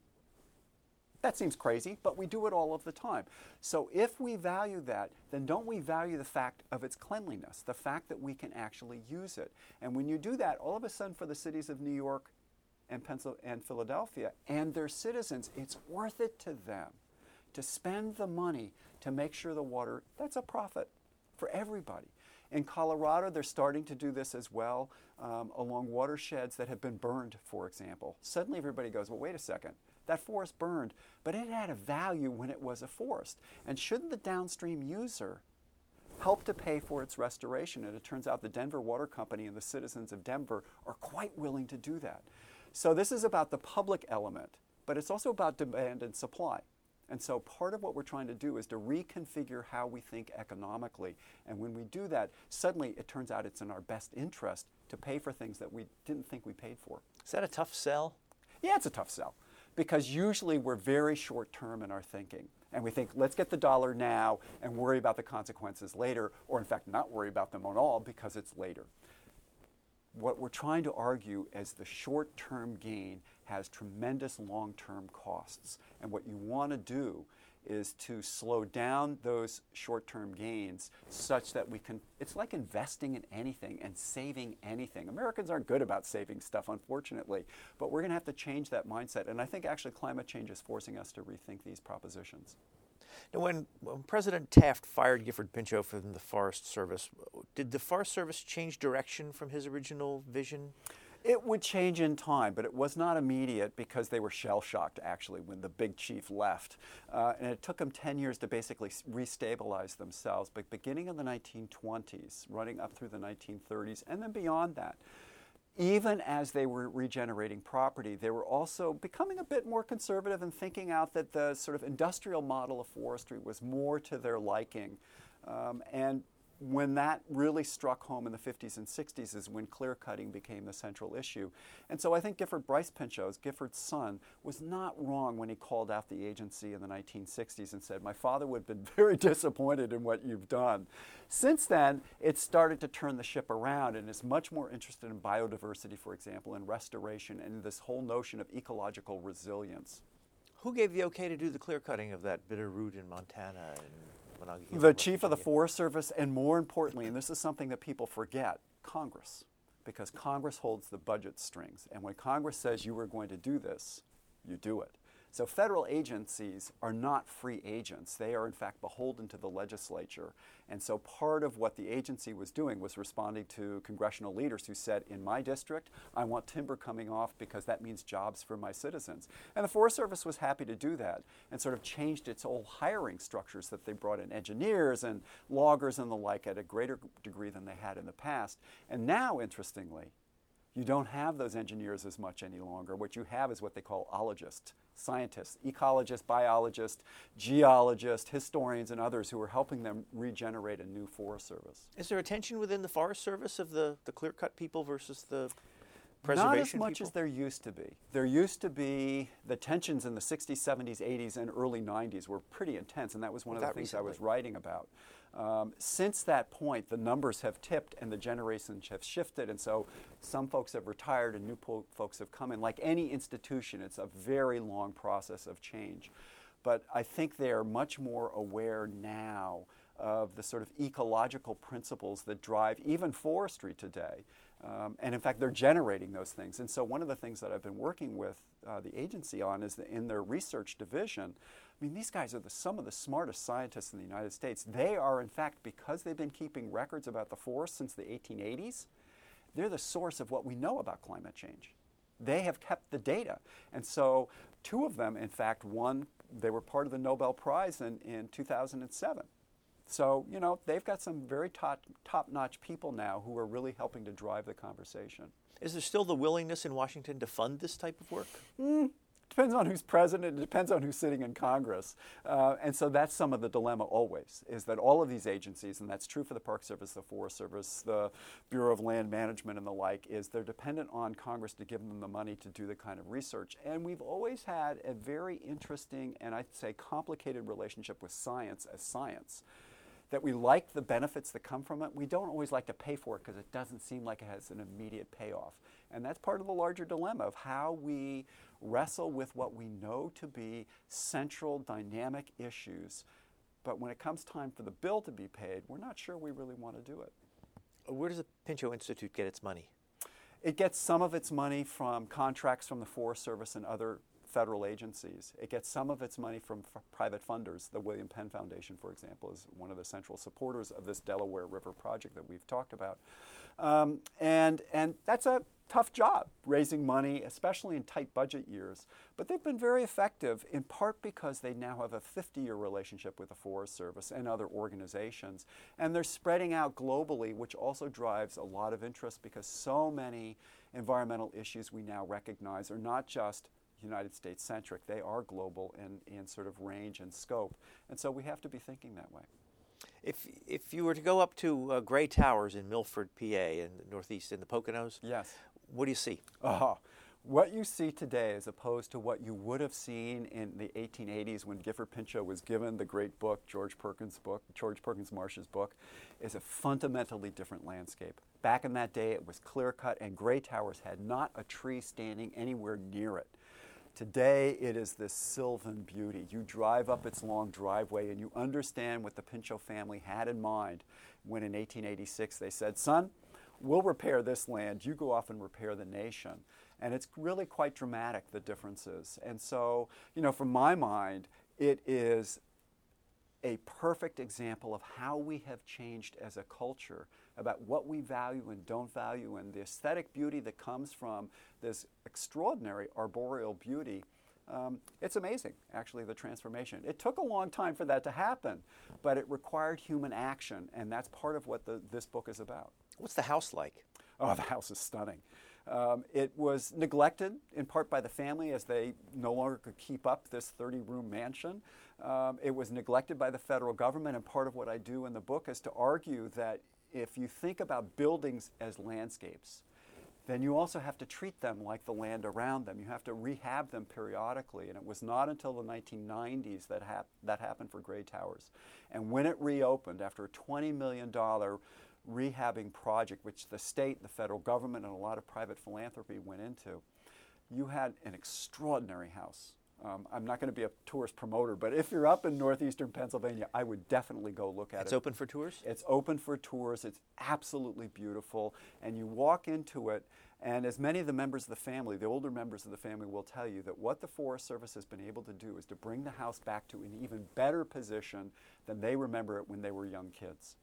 That seems crazy, but we do it all of the time. So if we value that, then don't we value the fact of its cleanliness, the fact that we can actually use it? And when you do that, all of a sudden for the cities of New York and, Pennsylvania and Philadelphia and their citizens, it's worth it to them to spend the money to make sure the water, that's a profit for everybody. In Colorado, they're starting to do this as well um, along watersheds that have been burned, for example. Suddenly everybody goes, well, wait a second. That forest burned, but it had a value when it was a forest. And shouldn't the downstream user help to pay for its restoration? And it turns out the Denver Water Company and the citizens of Denver are quite willing to do that. So this is about the public element, but it's also about demand and supply. And so part of what we're trying to do is to reconfigure how we think economically. And when we do that, suddenly it turns out it's in our best interest to pay for things that we didn't think we paid for. Is that a tough sell? Yeah, it's a tough sell because usually we're very short term in our thinking. And we think, let's get the dollar now and worry about the consequences later, or in fact, not worry about them at all because it's later. What we're trying to argue is the short term gain has tremendous long term costs. And what you want to do is to slow down those short term gains such that we can. It's like investing in anything and saving anything. Americans aren't good about saving stuff, unfortunately, but we're going to have to change that mindset. And I think actually climate change is forcing us to rethink these propositions. Now, when, when President Taft fired Gifford Pinchot from the Forest Service, did the Forest Service change direction from his original vision? It would change in time, but it was not immediate because they were shell shocked actually when the big chief left. Uh, and it took them 10 years to basically restabilize themselves. But beginning in the 1920s, running up through the 1930s, and then beyond that, even as they were regenerating property, they were also becoming a bit more conservative and thinking out that the sort of industrial model of forestry was more to their liking. Um, and when that really struck home in the 50s and 60s is when clear cutting became the central issue. And so I think Gifford Bryce Pinchot, Gifford's son, was not wrong when he called out the agency in the 1960s and said, My father would have been very disappointed in what you've done. Since then, it started to turn the ship around and is much more interested in biodiversity, for example, and restoration and this whole notion of ecological resilience. Who gave the okay to do the clear cutting of that Bitterroot in Montana? And the chief of the Forest Service, and more importantly, and this is something that people forget, Congress, because Congress holds the budget strings. And when Congress says you are going to do this, you do it. So federal agencies are not free agents. They are, in fact, beholden to the legislature. And so part of what the agency was doing was responding to congressional leaders who said, in my district, I want timber coming off because that means jobs for my citizens. And the Forest Service was happy to do that and sort of changed its whole hiring structures that they brought in engineers and loggers and the like at a greater degree than they had in the past. And now, interestingly, you don't have those engineers as much any longer. What you have is what they call ologists, scientists, ecologists, biologists, geologists, historians, and others who are helping them regenerate a new forest service. Is there a tension within the Forest Service of the, the clear cut people versus the preservation Not as much people? as there used to be. There used to be the tensions in the 60s, 70s, 80s, and early 90s were pretty intense, and that was one of the things I was writing about. Um, since that point, the numbers have tipped and the generations have shifted, and so some folks have retired and new po- folks have come in. Like any institution, it's a very long process of change. But I think they are much more aware now of the sort of ecological principles that drive even forestry today. Um, and in fact, they're generating those things. And so, one of the things that I've been working with uh, the agency on is that in their research division. I mean, these guys are the, some of the smartest scientists in the United States. They are, in fact, because they've been keeping records about the forest since the 1880s, they're the source of what we know about climate change. They have kept the data. And so, two of them, in fact, won, they were part of the Nobel Prize in, in 2007. So, you know, they've got some very top, top-notch people now who are really helping to drive the conversation. Is there still the willingness in Washington to fund this type of work? Depends on who's president. It depends on who's sitting in Congress, uh, and so that's some of the dilemma. Always is that all of these agencies, and that's true for the Park Service, the Forest Service, the Bureau of Land Management, and the like, is they're dependent on Congress to give them the money to do the kind of research. And we've always had a very interesting and I'd say complicated relationship with science as science. That we like the benefits that come from it. We don't always like to pay for it because it doesn't seem like it has an immediate payoff. And that's part of the larger dilemma of how we wrestle with what we know to be central dynamic issues. But when it comes time for the bill to be paid, we're not sure we really want to do it. Where does the Pinchot Institute get its money? It gets some of its money from contracts from the Forest Service and other federal agencies. It gets some of its money from f- private funders. The William Penn Foundation, for example, is one of the central supporters of this Delaware River project that we've talked about. Um, and, and that's a tough job, raising money, especially in tight budget years. But they've been very effective, in part because they now have a 50 year relationship with the Forest Service and other organizations. And they're spreading out globally, which also drives a lot of interest because so many environmental issues we now recognize are not just United States centric, they are global in, in sort of range and scope. And so we have to be thinking that way. If, if you were to go up to uh, Grey Towers in Milford, PA, in the Northeast, in the Poconos, Yes. what do you see? Oh, what you see today, as opposed to what you would have seen in the 1880s when Gifford Pinchot was given the great book, George Perkins' book, George Perkins Marsh's book, is a fundamentally different landscape. Back in that day, it was clear cut, and Grey Towers had not a tree standing anywhere near it. Today, it is this sylvan beauty. You drive up its long driveway and you understand what the Pinchot family had in mind when in 1886 they said, Son, we'll repair this land, you go off and repair the nation. And it's really quite dramatic, the differences. And so, you know, from my mind, it is a perfect example of how we have changed as a culture about what we value and don't value and the aesthetic beauty that comes from this extraordinary arboreal beauty. Um, it's amazing, actually, the transformation. It took a long time for that to happen, but it required human action, and that's part of what the, this book is about. What's the house like? Oh, the house is stunning. Um, it was neglected in part by the family as they no longer could keep up this 30 room mansion. Um, it was neglected by the federal government, and part of what I do in the book is to argue that if you think about buildings as landscapes, then you also have to treat them like the land around them. You have to rehab them periodically. And it was not until the 1990s that hap- that happened for Grey Towers. And when it reopened after a $20 million rehabbing project, which the state, the federal government, and a lot of private philanthropy went into, you had an extraordinary house. Um, I'm not going to be a tourist promoter, but if you're up in northeastern Pennsylvania, I would definitely go look at It's it. It's open for tours? It's open for tours. It's absolutely beautiful. And you walk into it, and as many of the members of the family, the older members of the family, will tell you that what the Forest Service has been able to do is to bring the house back to an even better position than they remember it when they were young kids.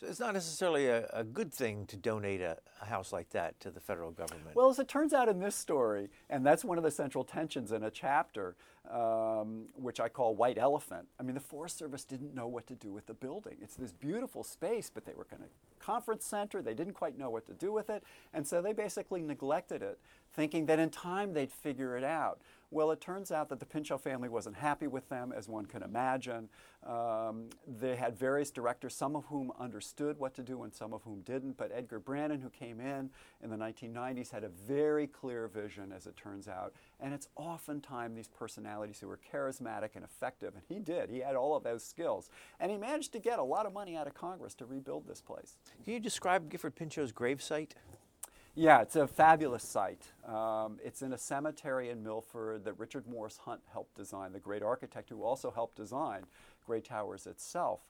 So it's not necessarily a, a good thing to donate a, a house like that to the federal government. Well, as it turns out in this story, and that's one of the central tensions in a chapter, um, which I call White Elephant. I mean, the Forest Service didn't know what to do with the building. It's this beautiful space, but they were going to conference center. They didn't quite know what to do with it, and so they basically neglected it, thinking that in time they'd figure it out. Well, it turns out that the Pinchot family wasn't happy with them, as one can imagine. Um, they had various directors, some of whom understood what to do and some of whom didn't. But Edgar Brannon, who came in in the 1990s, had a very clear vision, as it turns out. And it's oftentimes these personalities who are charismatic and effective. And he did. He had all of those skills. And he managed to get a lot of money out of Congress to rebuild this place. Can you describe Gifford Pinchot's gravesite? Yeah, it's a fabulous site. Um, it's in a cemetery in Milford that Richard Morris Hunt helped design, the great architect who also helped design Grey Towers itself.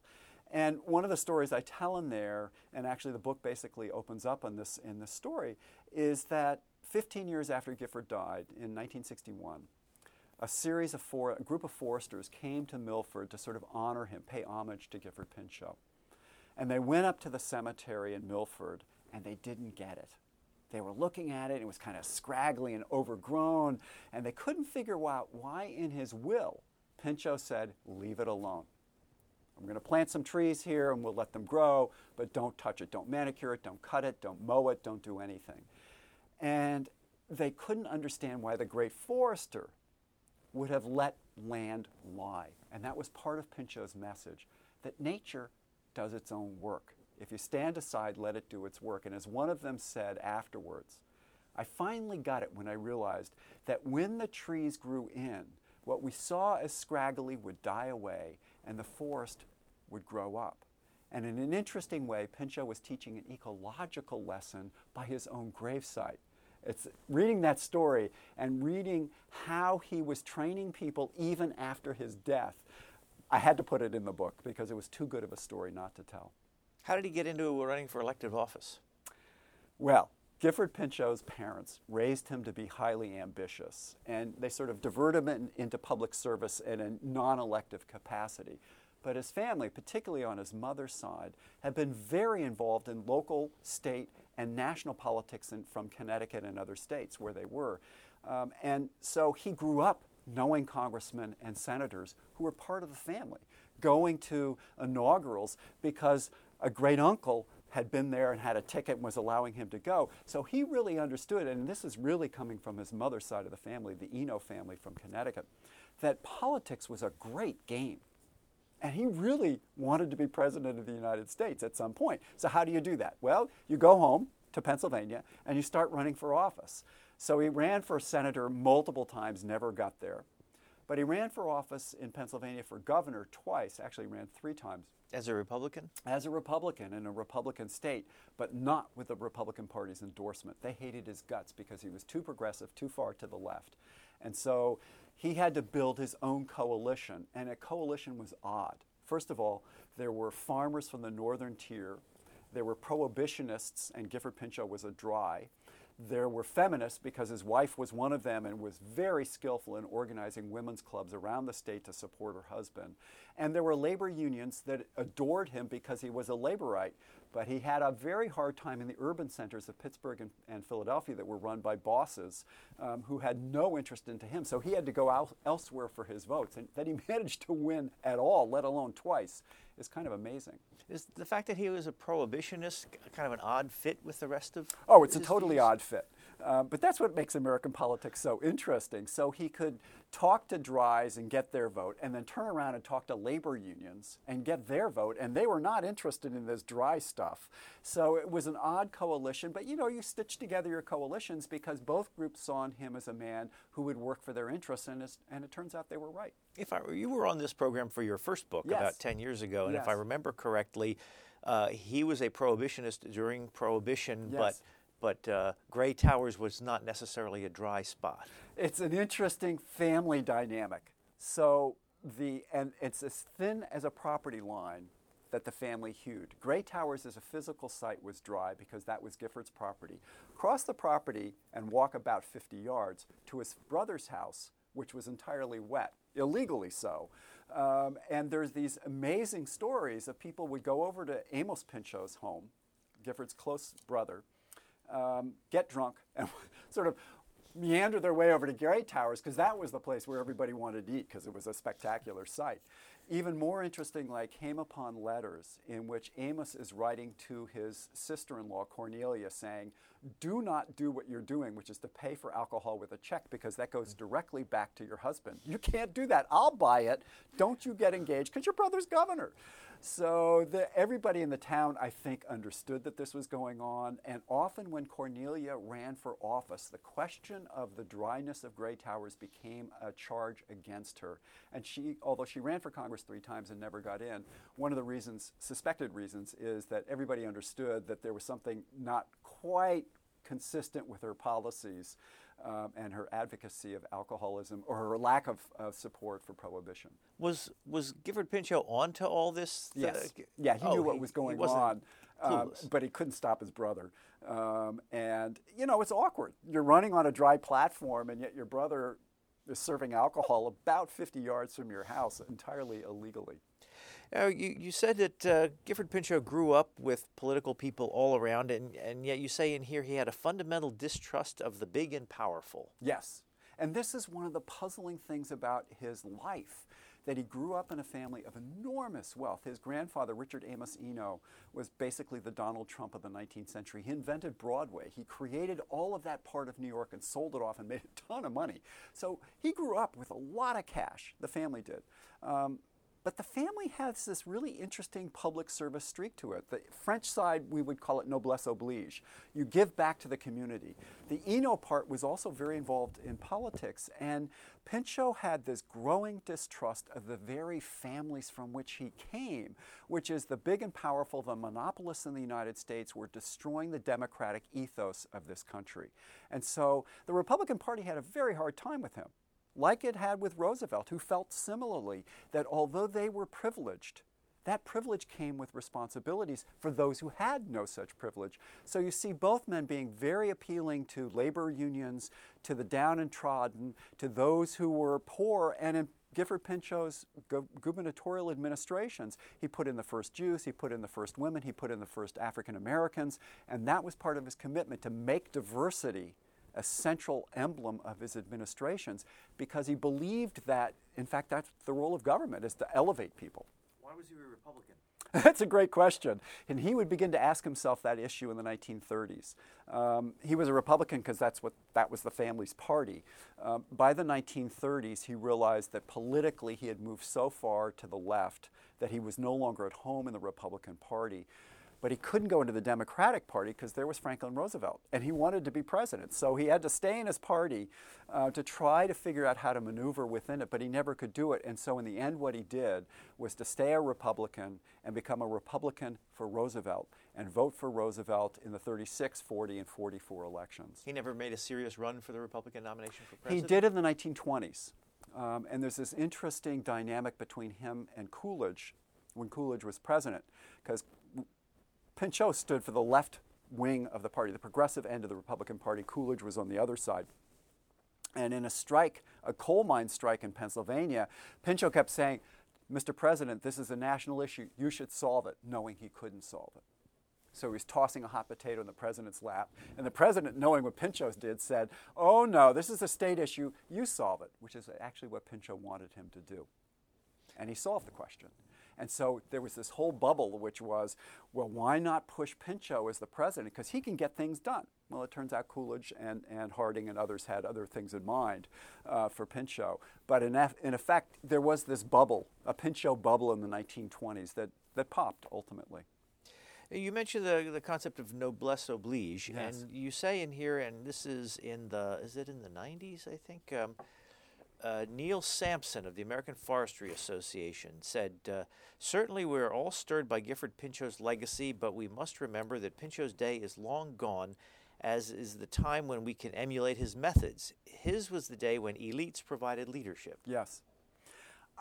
And one of the stories I tell in there, and actually the book basically opens up on this in this story, is that 15 years after Gifford died in 1961, a series of four, a group of foresters came to Milford to sort of honor him, pay homage to Gifford Pinchot. And they went up to the cemetery in Milford and they didn't get it. They were looking at it, it was kind of scraggly and overgrown, and they couldn't figure out why in his will Pinchot said, Leave it alone. I'm going to plant some trees here and we'll let them grow, but don't touch it. Don't manicure it, don't cut it, don't mow it, don't do anything. And they couldn't understand why the great forester would have let land lie. And that was part of Pinchot's message that nature does its own work. If you stand aside, let it do its work. And as one of them said afterwards, I finally got it when I realized that when the trees grew in, what we saw as scraggly would die away and the forest would grow up. And in an interesting way, Pinchot was teaching an ecological lesson by his own gravesite. It's reading that story and reading how he was training people even after his death. I had to put it in the book because it was too good of a story not to tell. How did he get into running for elective office? Well, Gifford Pinchot's parents raised him to be highly ambitious, and they sort of diverted him into public service in a non elective capacity. But his family, particularly on his mother's side, had been very involved in local, state, and national politics in, from Connecticut and other states where they were. Um, and so he grew up knowing congressmen and senators who were part of the family, going to inaugurals because a great uncle had been there and had a ticket and was allowing him to go. So he really understood, and this is really coming from his mother's side of the family, the Eno family from Connecticut, that politics was a great game. And he really wanted to be president of the United States at some point. So, how do you do that? Well, you go home to Pennsylvania and you start running for office. So, he ran for senator multiple times, never got there. But he ran for office in Pennsylvania for governor twice, actually, ran three times as a Republican? As a Republican in a Republican state, but not with the Republican Party's endorsement. They hated his guts because he was too progressive, too far to the left. And so he had to build his own coalition, and a coalition was odd. First of all, there were farmers from the northern tier, there were prohibitionists, and Gifford Pinchot was a dry. There were feminists because his wife was one of them and was very skillful in organizing women's clubs around the state to support her husband. And there were labor unions that adored him because he was a laborite, but he had a very hard time in the urban centers of Pittsburgh and, and Philadelphia that were run by bosses um, who had no interest into him. So he had to go out elsewhere for his votes. And that he managed to win at all, let alone twice, is kind of amazing. Is the fact that he was a prohibitionist kind of an odd fit with the rest of? Oh, it's a totally views? odd fit. Um, but that's what makes American politics so interesting. So he could talk to Dries and get their vote, and then turn around and talk to labor unions and get their vote, and they were not interested in this dry stuff. So it was an odd coalition, but you know, you stitch together your coalitions because both groups saw in him as a man who would work for their interests, and, and it turns out they were right. If I, you were on this program for your first book yes. about 10 years ago, and yes. if I remember correctly, uh, he was a prohibitionist during Prohibition, yes. but but uh, Grey Towers was not necessarily a dry spot. It's an interesting family dynamic. So the and it's as thin as a property line that the family hewed. Grey Towers as a physical site was dry because that was Gifford's property. Cross the property and walk about 50 yards to his brother's house, which was entirely wet, illegally so. Um, and there's these amazing stories of people would go over to Amos Pinchot's home, Gifford's close brother, um, get drunk, and sort of meander their way over to Grey Towers because that was the place where everybody wanted to eat because it was a spectacular sight. even more interestingly, I came upon letters in which Amos is writing to his sister in law, Cornelia, saying, Do not do what you're doing, which is to pay for alcohol with a check, because that goes directly back to your husband. You can't do that. I'll buy it. Don't you get engaged, because your brother's governor. So the, everybody in the town, I think, understood that this was going on. And often when Cornelia ran for office, the question of the dryness of Grey Towers became a charge against her. And she, although she ran for Congress three times and never got in, one of the reasons, suspected reasons, is that everybody understood that there was something not quite consistent with her policies um, and her advocacy of alcoholism or her lack of uh, support for prohibition. Was was Gifford Pinchot onto all this? Yes. yeah, he oh, knew what he- was going on, um, but he couldn't stop his brother. Um, and you know, it's awkward. You're running on a dry platform, and yet your brother is serving alcohol about 50 yards from your house entirely illegally. Now, you, you said that uh, Gifford Pinchot grew up with political people all around, and, and yet you say in here he had a fundamental distrust of the big and powerful. Yes. And this is one of the puzzling things about his life that he grew up in a family of enormous wealth. His grandfather, Richard Amos Eno, was basically the Donald Trump of the 19th century. He invented Broadway. He created all of that part of New York and sold it off and made a ton of money. So he grew up with a lot of cash, the family did. Um, but the family has this really interesting public service streak to it. The French side, we would call it noblesse oblige. You give back to the community. The Eno part was also very involved in politics, and Pinchot had this growing distrust of the very families from which he came, which is the big and powerful, the monopolists in the United States were destroying the democratic ethos of this country. And so the Republican Party had a very hard time with him like it had with Roosevelt, who felt similarly that although they were privileged, that privilege came with responsibilities for those who had no such privilege. So you see both men being very appealing to labor unions, to the down and trodden, to those who were poor, and in Gifford Pinchot's gubernatorial administrations, he put in the first Jews, he put in the first women, he put in the first African Americans, and that was part of his commitment to make diversity a central emblem of his administrations because he believed that, in fact, that's the role of government is to elevate people. Why was he a Republican? That's a great question. And he would begin to ask himself that issue in the 1930s. Um, he was a Republican because that's what that was the family's party. Um, by the 1930s, he realized that politically he had moved so far to the left that he was no longer at home in the Republican Party. But he couldn't go into the Democratic Party because there was Franklin Roosevelt, and he wanted to be president. So he had to stay in his party uh, to try to figure out how to maneuver within it, but he never could do it. And so in the end, what he did was to stay a Republican and become a Republican for Roosevelt and vote for Roosevelt in the 36, 40, and 44 elections. He never made a serious run for the Republican nomination for president? He did in the 1920s. Um, and there's this interesting dynamic between him and Coolidge when Coolidge was president, because Pinchot stood for the left wing of the party, the progressive end of the Republican Party. Coolidge was on the other side. And in a strike, a coal mine strike in Pennsylvania, Pinchot kept saying, Mr. President, this is a national issue. You should solve it, knowing he couldn't solve it. So he was tossing a hot potato in the president's lap. And the president, knowing what Pinchot did, said, Oh no, this is a state issue. You solve it, which is actually what Pinchot wanted him to do. And he solved the question. And so there was this whole bubble, which was, well, why not push Pinchot as the president? Because he can get things done. Well, it turns out Coolidge and, and Harding and others had other things in mind uh, for Pinchot. But in, in effect, there was this bubble, a Pinchot bubble in the 1920s that, that popped ultimately. You mentioned the, the concept of noblesse oblige, Yes. and you say in here, and this is in the is it in the 90s? I think um, uh, Neil Sampson of the American Forestry Association said, uh, "Certainly, we are all stirred by Gifford Pinchot's legacy, but we must remember that Pinchot's day is long gone." As is the time when we can emulate his methods. His was the day when elites provided leadership. Yes.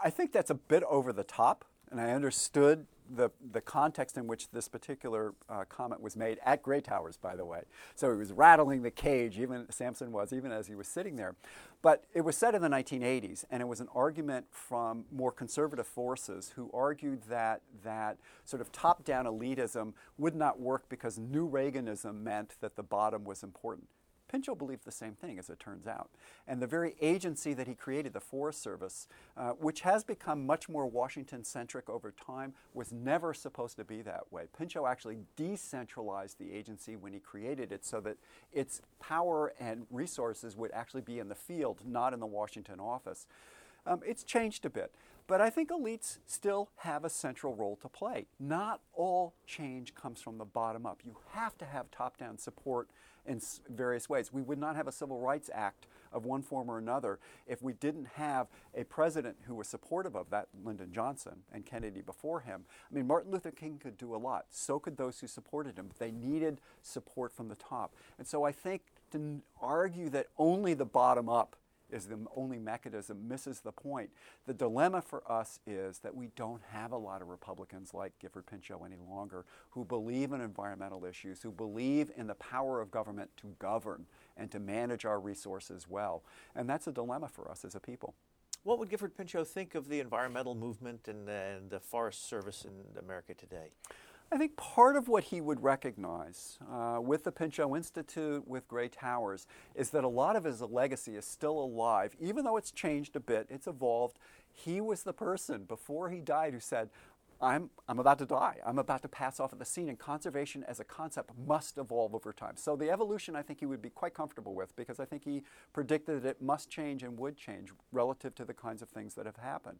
I think that's a bit over the top, and I understood the, the context in which this particular uh, comment was made at Grey Towers, by the way. So he was rattling the cage, even Sampson was, even as he was sitting there. But it was said in the 1980s, and it was an argument from more conservative forces who argued that that sort of top-down elitism would not work because new Reaganism meant that the bottom was important. Pinchot believed the same thing, as it turns out. And the very agency that he created, the Forest Service, uh, which has become much more Washington centric over time, was never supposed to be that way. Pinchot actually decentralized the agency when he created it so that its power and resources would actually be in the field, not in the Washington office. Um, it's changed a bit. But I think elites still have a central role to play. Not all change comes from the bottom up. You have to have top down support in various ways. We would not have a Civil Rights Act of one form or another if we didn't have a president who was supportive of that, Lyndon Johnson and Kennedy before him. I mean, Martin Luther King could do a lot. So could those who supported him. But They needed support from the top. And so I think to argue that only the bottom up is the only mechanism misses the point. The dilemma for us is that we don't have a lot of Republicans like Gifford Pinchot any longer who believe in environmental issues, who believe in the power of government to govern and to manage our resources well. And that's a dilemma for us as a people. What would Gifford Pinchot think of the environmental movement and, and the Forest Service in America today? I think part of what he would recognize uh, with the Pinchot Institute, with Grey Towers, is that a lot of his legacy is still alive. Even though it's changed a bit, it's evolved. He was the person before he died who said, I'm, I'm about to die. I'm about to pass off of the scene, and conservation as a concept must evolve over time. So, the evolution I think he would be quite comfortable with because I think he predicted that it must change and would change relative to the kinds of things that have happened.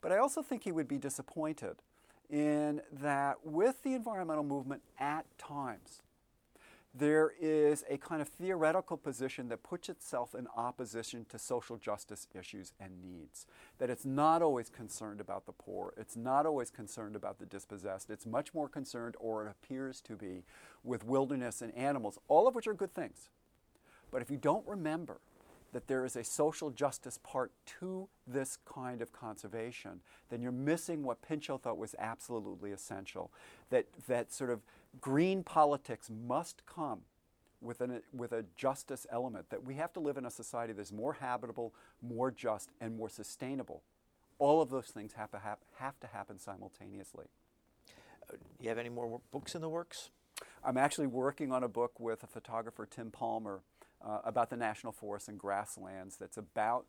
But I also think he would be disappointed in that with the environmental movement at times, there is a kind of theoretical position that puts itself in opposition to social justice issues and needs. That it's not always concerned about the poor, it's not always concerned about the dispossessed, it's much more concerned, or it appears to be, with wilderness and animals, all of which are good things. But if you don't remember that there is a social justice part to this kind of conservation, then you're missing what Pinchot thought was absolutely essential. That, that sort of green politics must come with, an, with a justice element, that we have to live in a society that's more habitable, more just, and more sustainable. All of those things have to, have, have to happen simultaneously. Uh, do you have any more books in the works? I'm actually working on a book with a photographer, Tim Palmer, uh, about the national forests and grasslands that's about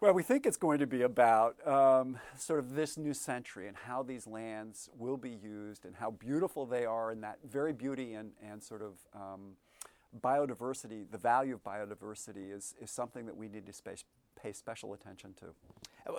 well, we think it's going to be about um, sort of this new century and how these lands will be used and how beautiful they are, and that very beauty and, and sort of um, biodiversity, the value of biodiversity, is, is something that we need to space, pay special attention to. I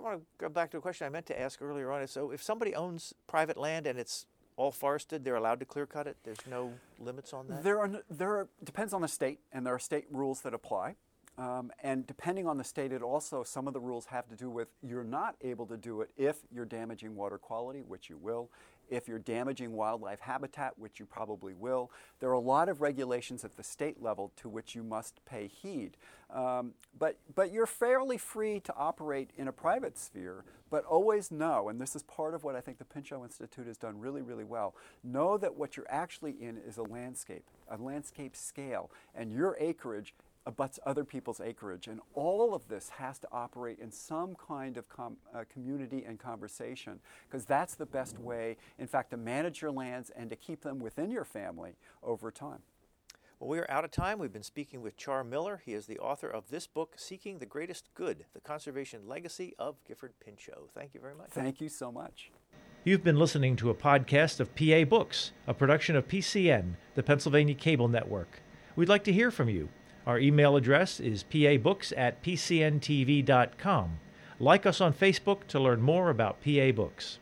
want to go back to a question I meant to ask earlier on. So, if somebody owns private land and it's all forested, they're allowed to clear cut it. There's no limits on that. There are there are, depends on the state, and there are state rules that apply. Um, and depending on the state, it also, some of the rules have to do with you're not able to do it if you're damaging water quality, which you will, if you're damaging wildlife habitat, which you probably will. There are a lot of regulations at the state level to which you must pay heed. Um, but, but you're fairly free to operate in a private sphere, but always know, and this is part of what I think the Pinchot Institute has done really, really well, know that what you're actually in is a landscape, a landscape scale, and your acreage abuts other people's acreage. And all of this has to operate in some kind of com- uh, community and conversation because that's the best way, in fact, to manage your lands and to keep them within your family over time. Well, we are out of time. We've been speaking with Char Miller. He is the author of this book, Seeking the Greatest Good The Conservation Legacy of Gifford Pinchot. Thank you very much. Thank you so much. You've been listening to a podcast of PA Books, a production of PCN, the Pennsylvania Cable Network. We'd like to hear from you. Our email address is pabooks at pcntv.com. Like us on Facebook to learn more about PA Books.